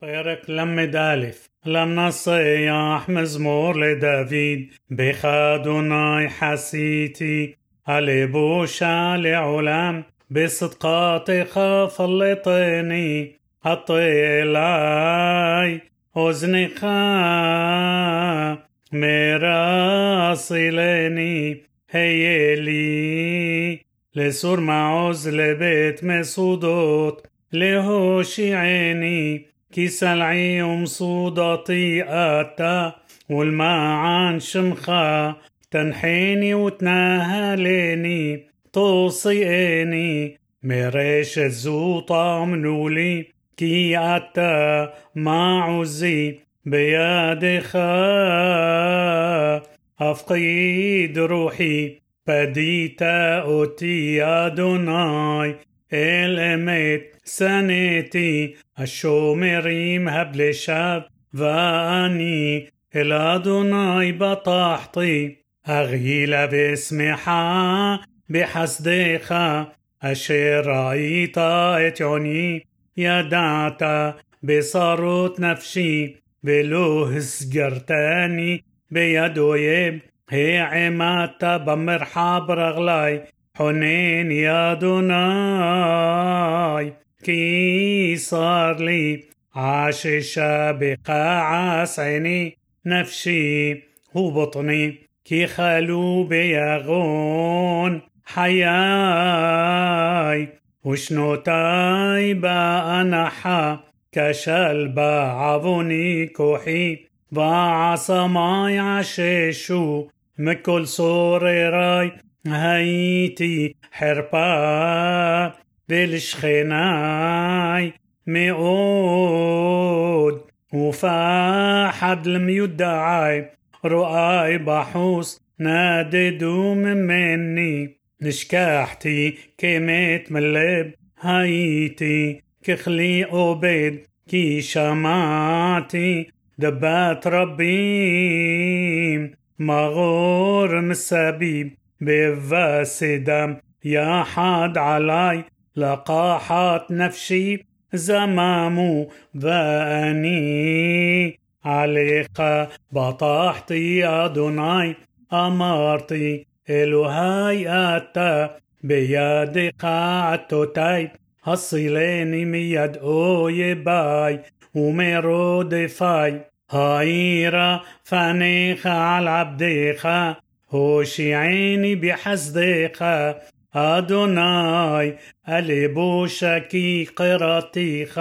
פרק ל"א למנסח מזמור לדוד בך אדוני חסיתי הלבושה לעולם בצדקתך פלטני עטה אלי אוזנך מרסילני היה לי לסור מעוז לבית מסודות להושיעני كسلعيم صودتي أتى عن شمخا تنحيني وتناهليني توصيني مريش الزوطة منولي كي أتا ما عزي بيدي خا أفقيد روحي بديت أوتي دوناي الأمت سنتي الشومريم هبل شاب واني אל אדוני בטחתי, אגהילה ואשמחה בחסדך, אשר ראית את עוני, ידעת בשרות נפשי, ולא הסגרתני ביד אויב, העמדת במרחב רגלי, حنين يا دناي كي صار لي عاشش بقاع عيني نفسي وبطني كي خلو بيغون حياي. وشنوتاي بأنحا كشلبا عبوني كوحي. ماي عششو مكل صوري راي حربا بالشخناي مئود وفاحد لم يدعي رؤاي بحوس ناددو مني نشكاحتي كيمت ملب هايتي كخلي أوبد كي شمعتي دبات ربي مغور مسابيب بفاس دم يا حد علي لقاحت نفسي زمام باني عليك بطحتي أدوناي أمرتي إلهي أتا بيدك عتوتي هصليني ميد أويباي ومرودفاي هايرا فنيخ على عبدك هوشيعيني بحسدك אדוני, הלבושה כי קראתיך,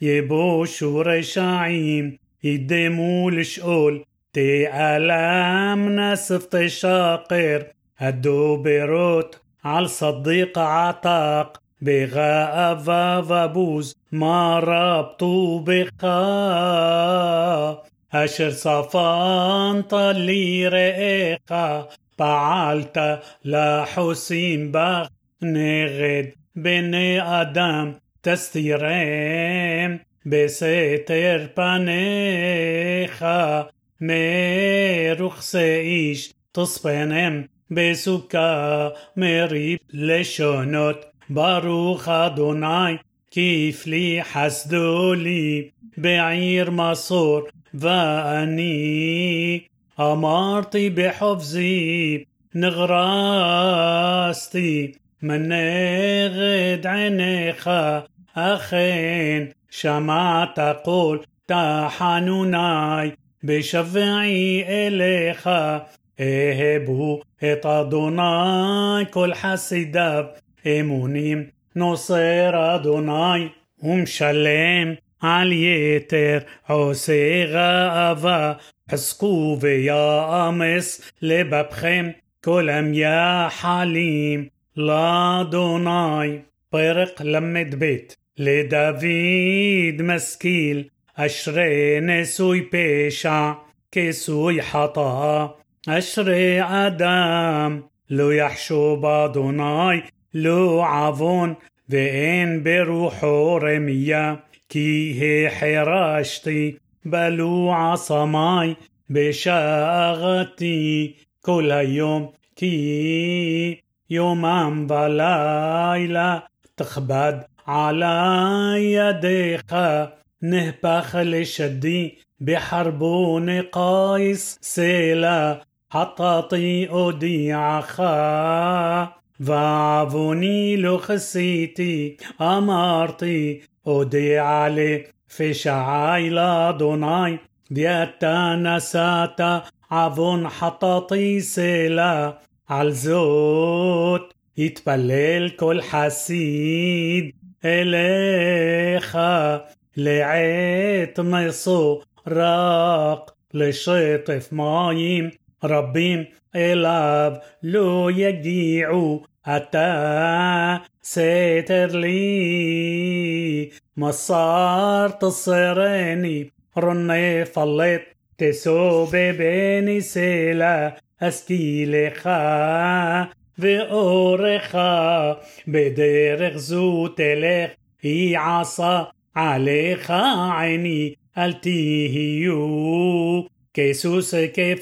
יבושו רשעים, ידמו לשאול, תעלמנה שפתי שקר, הדוברות על صديق عتاق بغاء وبوز ما ربطوا بك أشر صفان طلي رئيك פעלת לחוסים בך נגד בני אדם, תסתירם בסתר פניך, מרוכסי איש תספנם בסוכה מריב לשונות, ברוך אדוני כפלי חסדו לי בעיר מסור فاني امارتي بحفظي نغراستي. من غد عينيخا أخين شمعت قول تحنوناي. بشفعي إليك اهبوا את אדוני כל חסידיו אמונים נוסר אדוני ומשלם על יתר עושה גאווה حسقوا يا أمس لببخم كلم يا حليم لا دوناي برق لمد بيت لدافيد مسكيل أشري نسوي بيشع كسوي حطا أشري أدم لو يحشو بادوناي لو عفون وإن بروحو رمية كي هي حراشتي بلوع صماي بشاغتي كل يوم كي يوما بليلة تخبد على يديك نهبخ لشدي بحربون قايس سيلا حطاطي أوديعخا فعفوني لخسيتي أمارتي אודה לי פשעי לאדוני, דיאטה נשאת עוון חטאתי סלע, על זאת התפלל כל חסיד אליך לעת מסורק לשטף מים רבים אליו לא יגיעו אתה ساتر لي مصار تصرني رني فلت تسوب بيني سيلا أسكي لخا ואורך בדרך זו תלך, היא עשה עליך עיני, אל תהיו كيسوس كفرد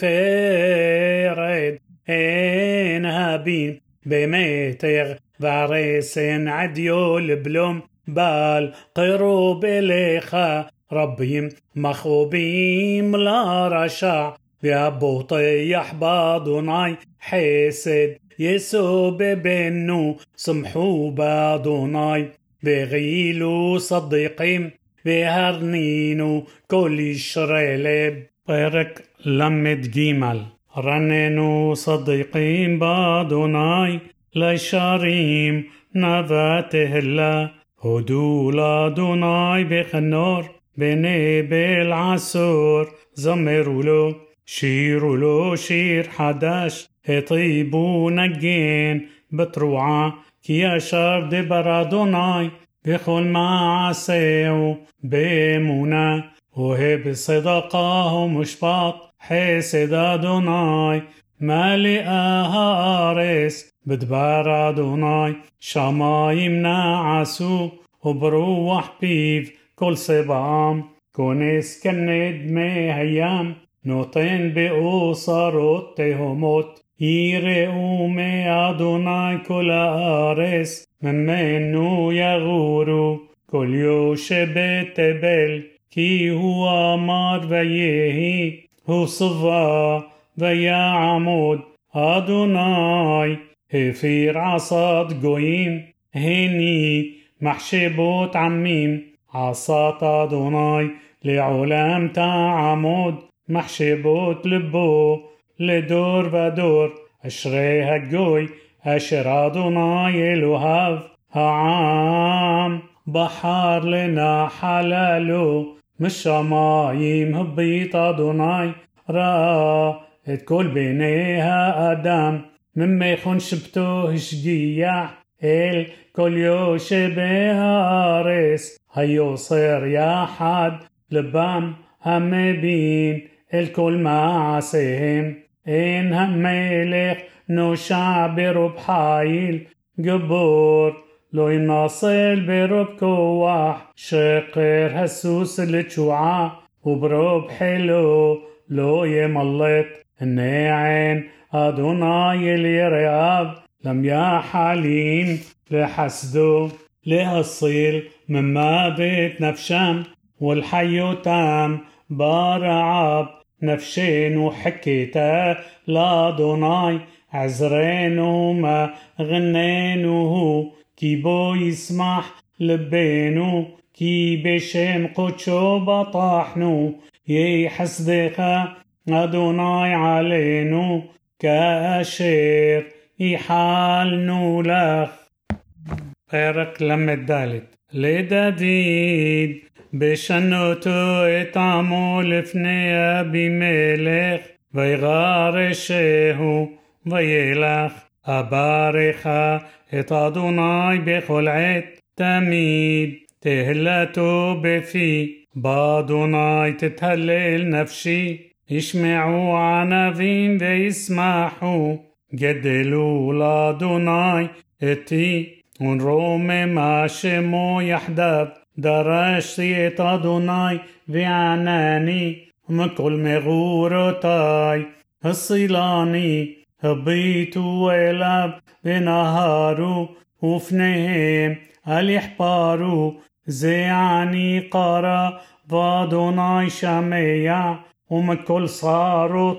ان هابين بميتغ وعريسن عديو البلوم بال قروب إليخا ربيم مخوبيم لا رشع وابوطي يحبادوناي حسد يسوب بنو سمحو بادوناي بغيلو صديقين بهرنينو كل شرلب פרק ל"ג רננו صديقين באדוני לישרים נאווה תהלה, הודו לאדוני בחנור, בני בל עשור, זמרו לו, שירו לו שיר חדש, הטיבו נגן בתרועה, כי ישר דבר אדוני, בכל מעשהו באמונה, אוהב צדקה ומשפט, חסד אדוני, מלאה הארץ, בדבר אדוני שמים נעשו, וברוח פיו כל שבעם, כונס כנד מי הים, נותן באוסרות תהומות. יראו מאדוני כל הארץ, ממנו יגורו כל יושב תבל, כי הוא אמר ויהי, הוא שבע ויעמוד, אדוני הפיר עשת גויים, הני מחשבות עמים, עשת אדוני לעולם תעמוד, מחשבות לבו לדור ודור, אשרי הגוי אשר אדוני אלוהיו, העם בחר לנחללו משמיים הביט אדוני ראה את כל בני האדם مما يخون شبتوه شقيع إل كل يوش بهارس. هيو صير يا حد لبام هم بين. الكل معسهم إن هم ملك نو شعب رب حايل. جبور لو يناصل برب كواح شقر هسوس الجوعة وبرب حلو لو يملط الناعن אדוני אל יראיו, למייחלים לחסדו, להציל ממוות נפשם, ולחיותם ברעב. نفشين حكيتا لادوناي عزرينو ما غنينوه כי בו ישמח לבנו, כי בשם קודשו בטחנו, יהי חסדך אדוני עלינו, כאשר ייחלנו לך. פרק ל"ד לדוד בשנותו את עמו לפני אבימלך ויגרשהו וילך אברך את אדוני בכל עת תמיד תהלתו בפי באדוני תתהלל נפשי ישמעו ענבים וישמחו, גדלו לאדוני איתי, ונרוממה שמו יחדיו. דרשתי את אדוני וענני מכל מגורותיי, הסילני, הביטו אליו ונהרו, ופניהם אל יחפרו, זה עני קרא ואדוני שמע هم كل صاروا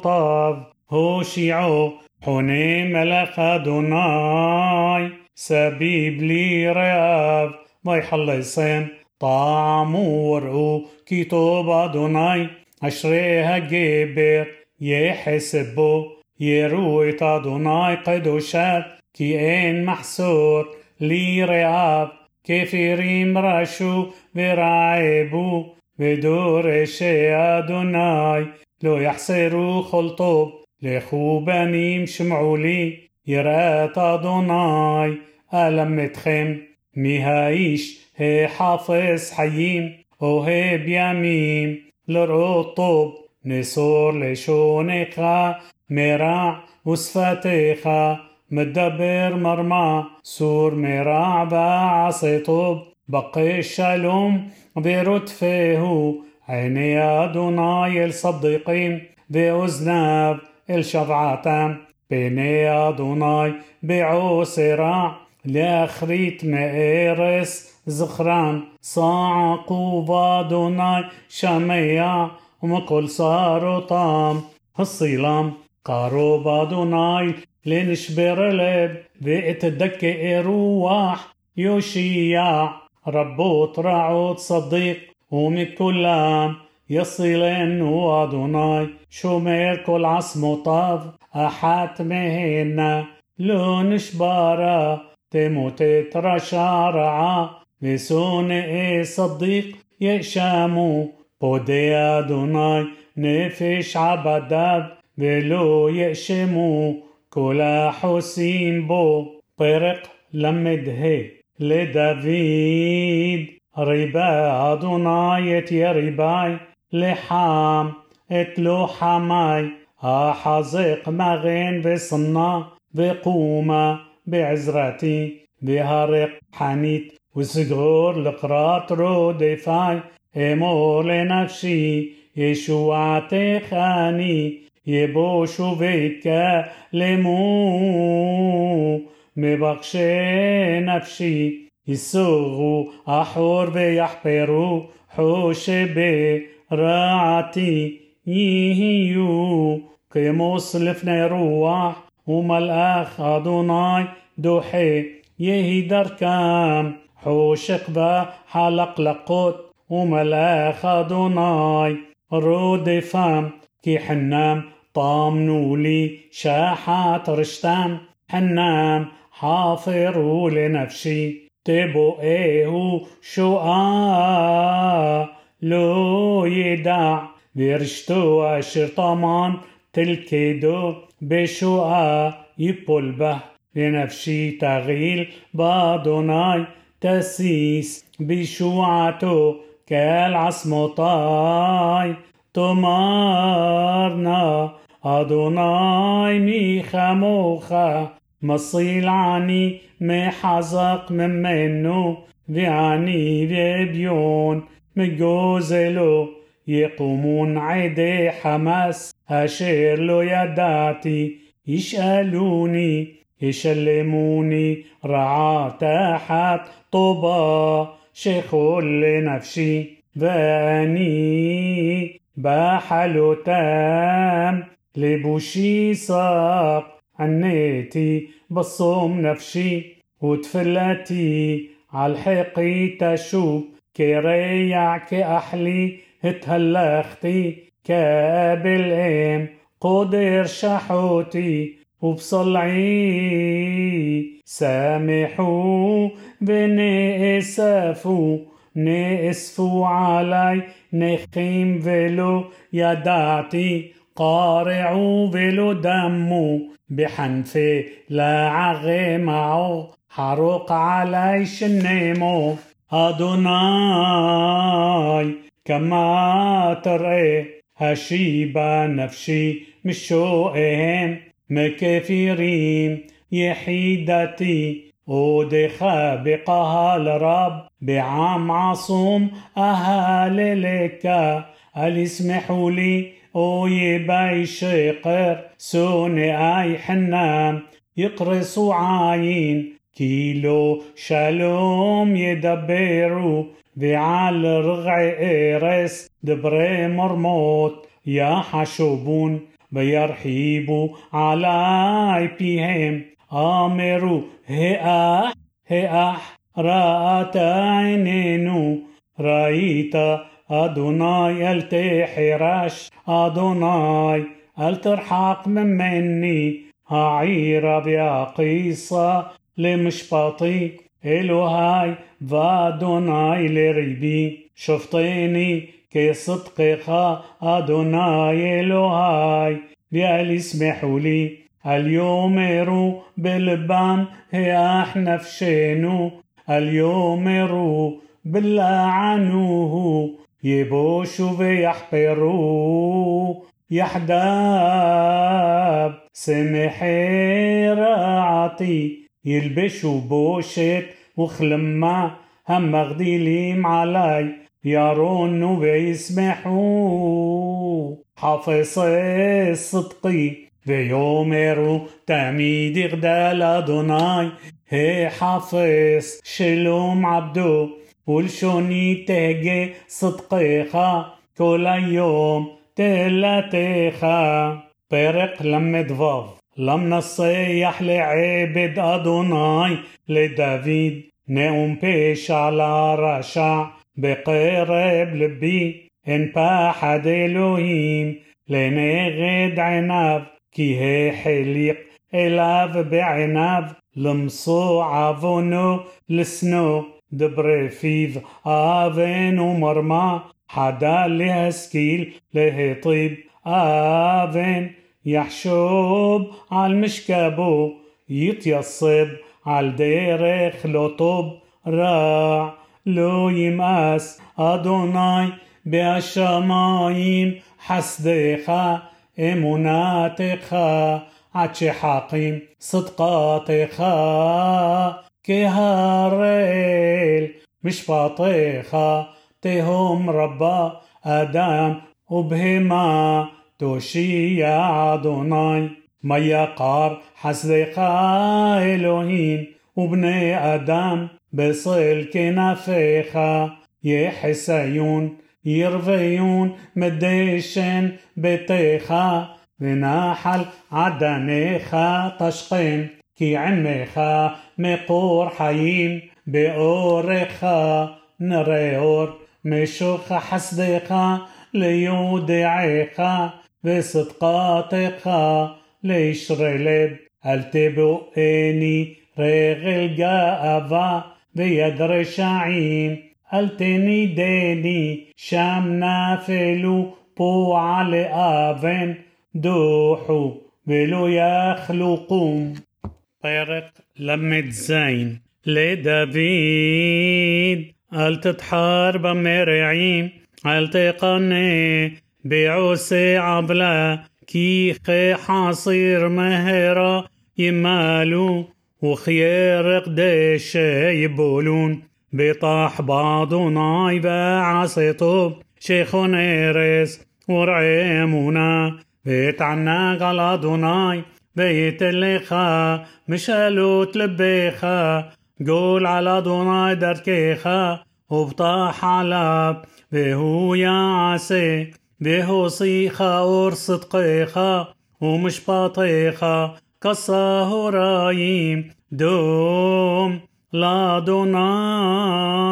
هو شيعو حني ملك أدوناي. سبيب لي رياب ما الله يصين طعم ورعو توبا دوناي أشريها جيبير يحسبو. يروي تادوناي قدوشات. كي إن محسور لي رعاب كافرين راشو ورعبوا ודור אשי אדוני לא יחסרו כל טוב, לכו בנים שמעו לי, יראת אדוני, אלמדכם, מי האיש החפש חיים, אוהב ימים, לראות טוב, נסור לשונך, מרע ושפתיך, מדבר מרמה, סור מרע ועשה טוב, בקש שלום برتفه عيني أدوناي الصديقين بأذناب الشفعتان بيني أدوناي بعوسراع لأخريت مئرس زخران. صاعقوا بادوناي شميع ومكل صاروا طام الصيلام. قاروا بادوناي لنشبر لب واتدكئ روح يوشيع ربو طرعو صديق ومن كلام يصلن أدوناي شومر كل عصمتاv أحد مهنا لو نشبارا تموت ترشا رعا וסונאי صديق يشامو פודי אדוני נפש עבדיו ולא יאשמו כל החוסים בו פרק ל"ה לדוד ריבה אדוני את יריבי לחם את לוחמי החזק מגן ושנא וקומה בעזרתי והרק חנית וסגור לקראת רודפי אמור לנפשי ישועתך אני יבושו ויתקלמו מבקשי נפשי יסורו אחור ויחפרו חושי ברעתי יהיו כמוס לפני רוח ומלאך אדוני דוחה יהי דרכם חושך בחלקלקות ומלאך אדוני רודפם כי חנם طامنوا لي شاحات رشتام حنام حافروا لنفسي. تبو إيه شقا לא ידע. ורשתו אשר טמן תלכדו בשואה יפל בה. ונפשי תגיל באדוני תשיש. בישועתו כל עצמותי תאמרנה אדוני מי כמוך מציל עני מחזק ממנו وعني بيبيون مجوزلو يقومون عيدي حماس أشير له يداتي. يسألوني يسلموني رعا تحت طوبى شيخول لنفسي واني بحلوتام لبوشي ساق عنيتي بصوم نفسي ותפלתי על חיקי תשוب. כאח לי התהלכתי כאבל אם קדר שחותי ובצלעי שמחו ונאספו נאספו עלי נכים ולא ידעתי. קרעו بلو دمو بحنفي لا عغيمعو حروق علي شنيمو أدوناي كما ترئي هشيبة نفسي مش شوئهم مكفيرين. يحيدتي ودخا بقها الرب بعام عصوم أهالي لك هل يسمحوا لي ويبي شقر سوني اي حنام يقرصوا عاين كيلو شالوم يدبرو ذي على رغع إيرس دبري مرموت يا حشوبون بيرحيبو على بيهم اح هي اح رأت عينينو ראיתה אדוני אל תחרש אדוני אל תרחק ממני. העירה והקיצה למשפטי אלהי ואדוני לריבי. שפטני כצדקך אדוני אלהי ואל ישמחו לי אל יאמרו בלבם האח נפשנו اليوم رو باللعنوه يبوشوا ويحقروا يحداب سمحي راعتي يلبشوا بوشت وخلما هم مغديليم علي يرون ويسمحوا حافظ صدقي ויאמרו תמיד יגדל אדוני החפש שלום עבדו ולשוני תגה צדקך, כל היום תהילתך. פרק ל"ו למנסח לעבד אדוני לדוד נאום פשע לרשע בקרב לבי אין פחד אלוהים לנגד עיניו כי החליק אליו בעיניו למצוא עוונו לשנוא דברי פיו אבן ומרמה, חדל להשכיל להטריב אבן, יחשוב על משכבו, יתייסב על דרך לא טוב רע, לא ימאס אדוני בהשמיים חסדך אמונתך עד שחקים صدقاتך كهاريل משפטיך תהום רבה אדם ובהמה תושיע אדוני מה יקר חסדך אלוהים ובני אדם בצל כנפיך יחסיון ירוויון מדשן ביתך ונחל עדניך תשכם כי עמך מקור חיים באורך נראה אור משוך חסדך ליודעך וצדקתך לישרי לב אל תבואני רגל גאווה ויד רשעים אל תנידני שם נפלו פועל אבן דוחו ולא طيرت لمت زين لدافيد قلت تحار بمرعيم قلت قني بعوسي عبلا كيخي حصير مهرة ימלו וכירק דשא יבולון. בטח באדוני ועשה טוב שכן ארץ ורעה אמונה. והתענג על אדוני ויתן לך משאלות לבך גול על אדוני דרכך ובטח עליו והוא יעשה. והוציא כאור צדקך ومش بطيخة. قصاه رايم دوم لا دوناي.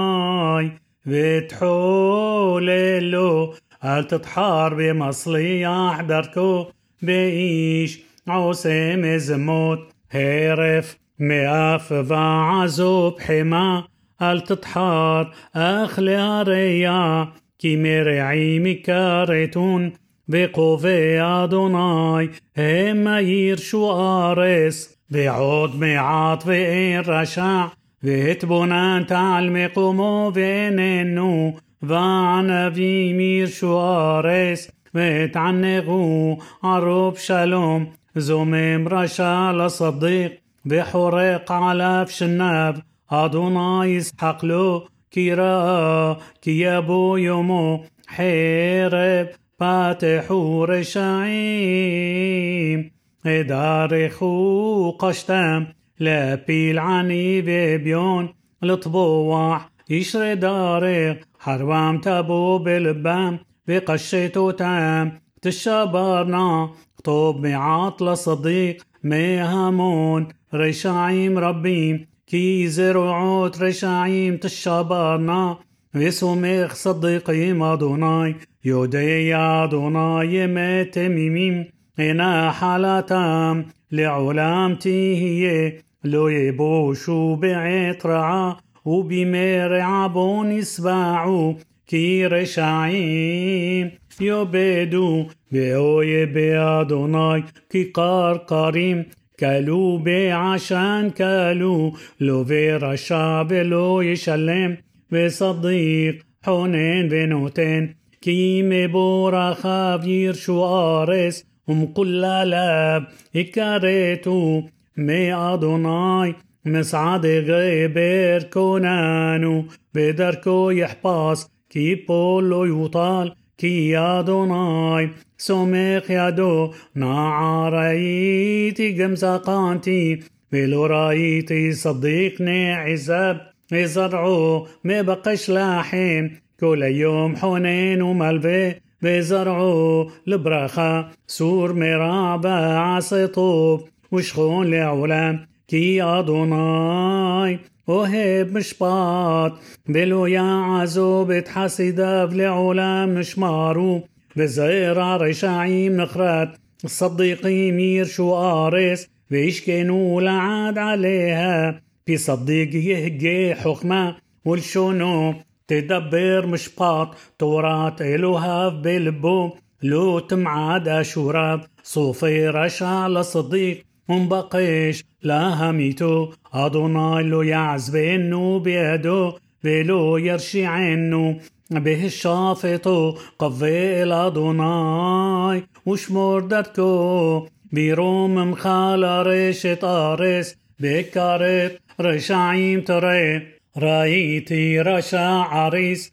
بتحول له هل تتحار بمصلي احدركو بيش עושה מזמות הרף מאף ועזו בחימה אל תתחר אך להרע כי מרעים יכרתון וקובע אדוני המה ירשו ארס ועוד מעט ואין רשע והתבוננת על מקומו ואיננו, וענבים ירשו ארס, והתענגו ערוב שלום, زوميم رشا لصديق بحريق على فشناب هادونا يسحق له كيرا كيابو يومو. حيرب فاتحو رشعيم دارخو قشتام لابيل عني بيبيون. لطبوع يشري دارق حربام تابو بلبام. بقشتو تام تشابرنا. طوب معاط لصديق مهامون רשעים רבים כי זרועות רשעים תשברנה. וסומך צדיקים אדוני יודע אדוני ימי תמימם ונחלתם לעולם תהיה לא יבשו בעת רעה ובימי רעבון ישבעו כי רשעים יאבדו. בעשן כלו לוה רשע ולא ישלם וצדיק חונן ונותן כי מבורכיו יירשו ארץ ומקולליו יכרתו מאדוני מצעדי גבר כוננו ודרכו יחפץ כי יפל לא יוטל כי אדוני סומך ידו נער הייתי גם זקנתי ולא ראיתי צדיק נעזב וזרעו מבקש לחם כל היום חונן ומלוה וזרעו לברכה סור מרע ועשה טוב ושכן לעולם כי אדוני אוהב משפט ולא יעזוב את חסידיו לעולם נשמרו וזרע רשעים נכרת יירשו ארץ וישכנו לעד עליה פי צדיק יהגה חכמה ולשונו תדבר משפט תורת אלהיו בלבו לא תמעד אשוריו צופה רשע לצדיק ומבקש להמיתו אדוני לא יעזבנו בידו ולא ירשיענו בהשפטו קוה אל אדוני ושמור דרכו וירוממך לרשת ארץ בהכרת רשעים תראה. ראיתי רשע עריץ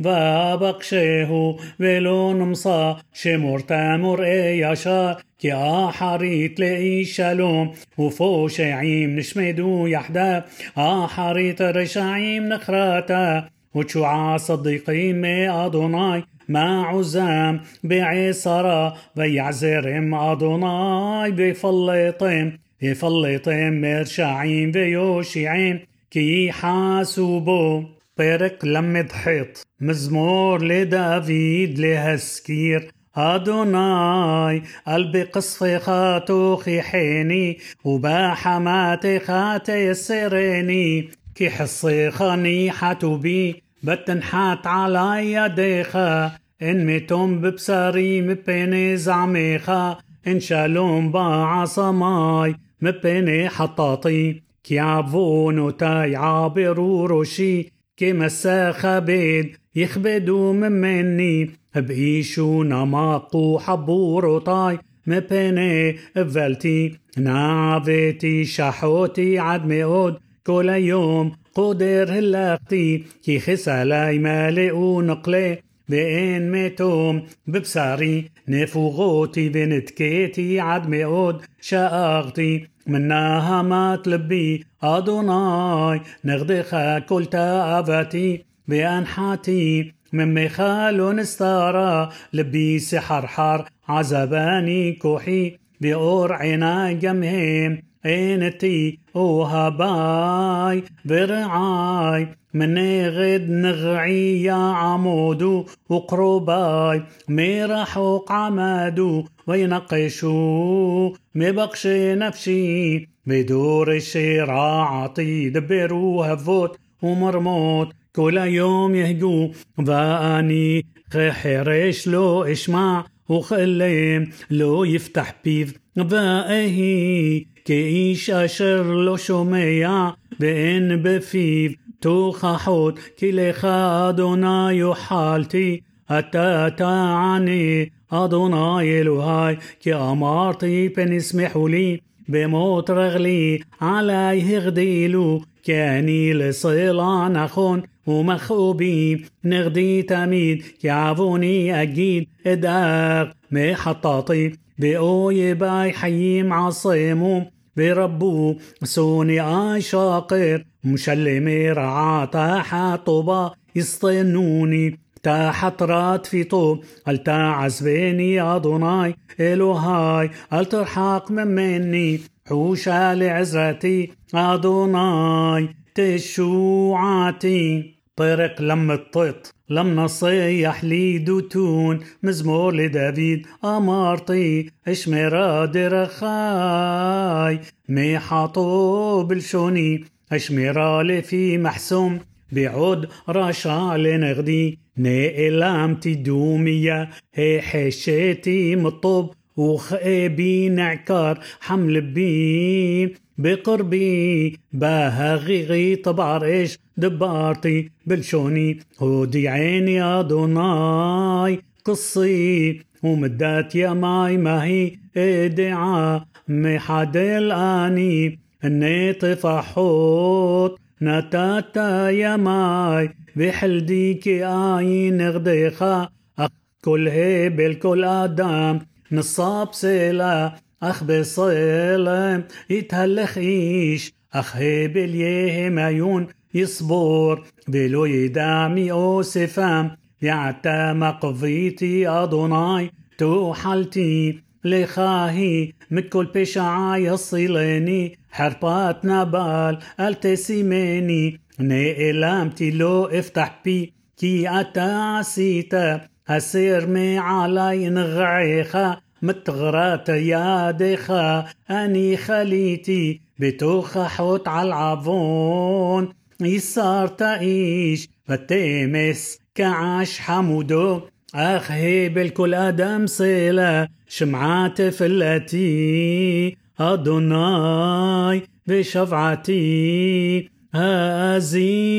ואבקשהו ולא נמצא שמר תם וראה ישר כי אחרית לאיש שלום ופושעים נשמדו יחדו אחרית רשעים נכרתה ותשועת צדיקים מאדוני מעוזם בעת צרה ויעזרם אדוני ויפלטם יפלטם מרשעים ויושיעם כי חסו בו פרק למד חית. מזמור לדוד להזכיר. אדוני אל בקצפך תוכיחני. ובחמתך תיסרני כי חציך נחתו בי ותנחת עלי ידך. אין מתום בבשרי מפני זעמך. אין שלום בעצמי מפני חטאתי. כי עונותי עברו ראשי כמשא כבד יכבדו ממני بإيشو نماقو حبورو طاي مبيني فلتي نعفتي شحوتي عد مئود كل يوم قدر هلاقتي كي خسالي مالئ ونقلي بين ميتوم ببصاري نفوغوتي بنتكيتي عد مئود شاغتي منها ما تلبي أدوناي نغدخا كل تابتي بأنحاتي من مخال نستارا لبي سحر حر عزباني كوحي بأور عينا جمهم عينتي وهباي برعاي من غد نغعي يا عمودو وقرباي ميرحو عمادو وينقشو مبقشي نفشي بدور الشراعتي دبرو هفوت ومرموت كل يوم يهجو فاني خحرش لو اشمع وخليم لو يفتح بيف بائهي כאיש אשר לא שומע ואין בפיו תוכחות כי לך אדוני אוכלתי אתה תעני אדוני אלוהי כי אמרתי פן ישמחו לי במות רגלי עלי הגדילו כי אני לסלע נכון ומכאובי נגדי תמיד כי עווני אגיד אדאג מחטאתי بأوي باي حييم عصيمو. بربو سوني آي شاقر مشلمي رعا تاحا طوبا. يصطنوني تحت رات في طوب هل تعزبيني أدوناي إلهاي هل ترحق من مني؟ حوشة لعزرتي أدوناي تشوعاتي. طرق لم الطيط لم نصيح لي دوتون مزمور لدافيد أمارتي اشمرا درخاي مي حاطو بالشوني اشمرا لي في محسوم. بعود رشا لنغدي نئلام تدومية. هي حشيتي مطوب وخيبي نعكار حمل بين بقربي باهغي طبعر إيش دبارتي بلشوني هودي عيني أدوناي قصي ومدات يا ماي ما هي ادعاء محد الآني إني طفحوت نتاتا يا ماي بحلديك آي نغديخا أخ كل هبل كل آدم نصاب سلا أخ بصيلة يتهلخ إيش أخ هبل يهم عيون يصبر بلو يدعمي أوسفام يعتا مقفيتي أدوناي تو حالتي لخاهي مكل بشعا يصيلني حربات نبال التسيمني نئلمتي لو افتح بي كي أتعسيتا هسير مي علي نغعيخا متغرات يا دخا أني خليتي بتوخ حوت على العفون يسار تعيش فتمس كعاش حمودو. أخ هيبل كل آدم صلة شمعات فلتي. أدوناي بشفعتي هازينا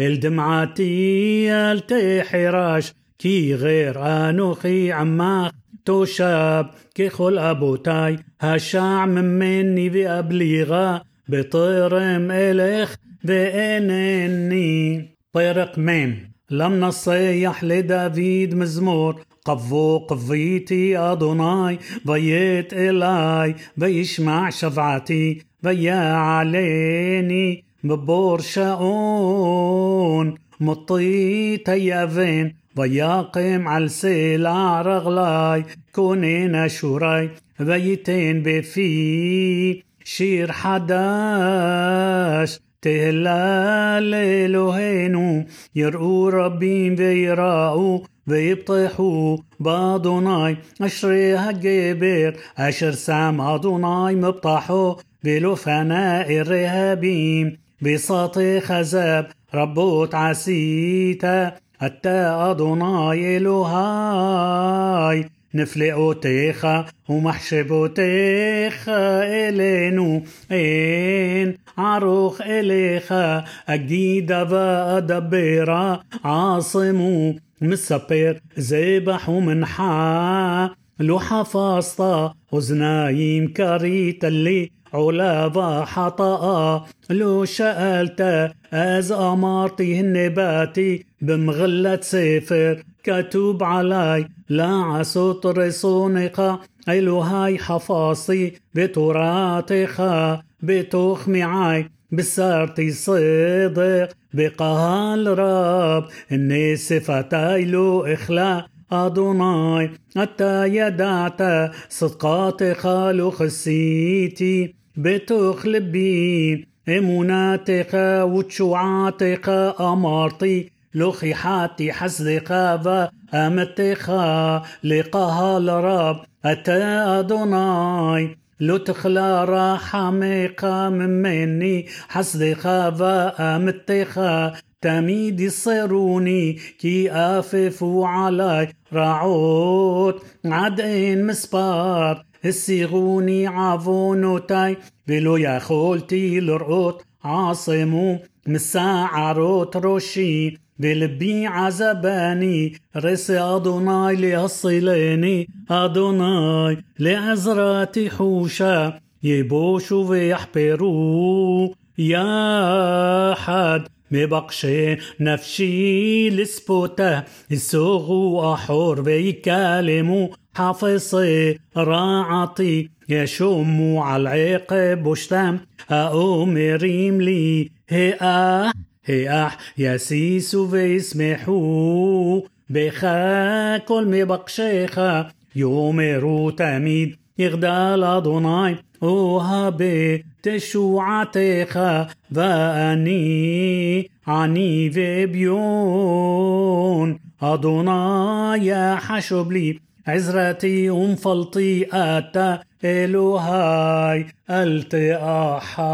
الدمعتي التحراش غير أنوخي عماخ توشاب كخل أبوتاي هشع من مني بأبليغا بطيرم إلخ بإنني طيرق ميم. لم نصيح لدافيد مزمور. قفو قفيتي أدوناي بيت إلاي. بيشمع شفعتي بيا عليني. ببور شاون مطي تيافين وياقم على السلع رغلاي كونين شوراي بيتين بفي شير حداش تهلال إلهينو يرؤوا ربين ويراؤوا ويبطحوا بادوناي أشري هجبر أشر سام أدوناي مبطحو بلو فناء الرهابين بساطي خزاب ربوت عسيتا. حتى أدوناي إلهاي نفلقوتيخا ومحشبوتيخا إلينو إن عروخ إليخا أجديدة وأدبرا عاصمو مسبر زبح ومنحا لو حفظتا وزنايم كريت اللي علا حطاء لو سألت أز أمارتي النباتي بمغلة سفر كتب علي لا عسطر صونقة إلو هاي حفاصي بتراتخا بتوخ معاي بسارتي صدق. بقال رب إني صفتي لو إخلاء أدوناي. أتا يدعت صدقات خالو خسيتي. بتوخ لبي إموناتك وتشوعاتك أمارتي لخيحاتي حسدقا وأمتخا لقاها لرب أتا أدوناي. لو تخلى رحمك من مني حسدقا وأمتخا تميد يصيروني كي أففوا علي. رعوت عدين مسبار. عفونوتاي بلو ياخولتي لرقوت عاصمو مساعروت روشي بلبي عزباني رس أدوناي ليصليني أدوناي لعزراتي حوشا يبوشوا ويحبروا يا حد مبقشي نفشي لسبوته السوغو أحور ويكلموا حافظي راعتي يشم على العقب وشتم האומרים לי האח האח ישישו וישמחו בך כל מבקשיך יאמרו תמיד יגדל אדוני אוהבי תשועתך ואני עני ואביון אדוני יחשב לי. עזרתי ומפלטי אתה אלהי אל תאחר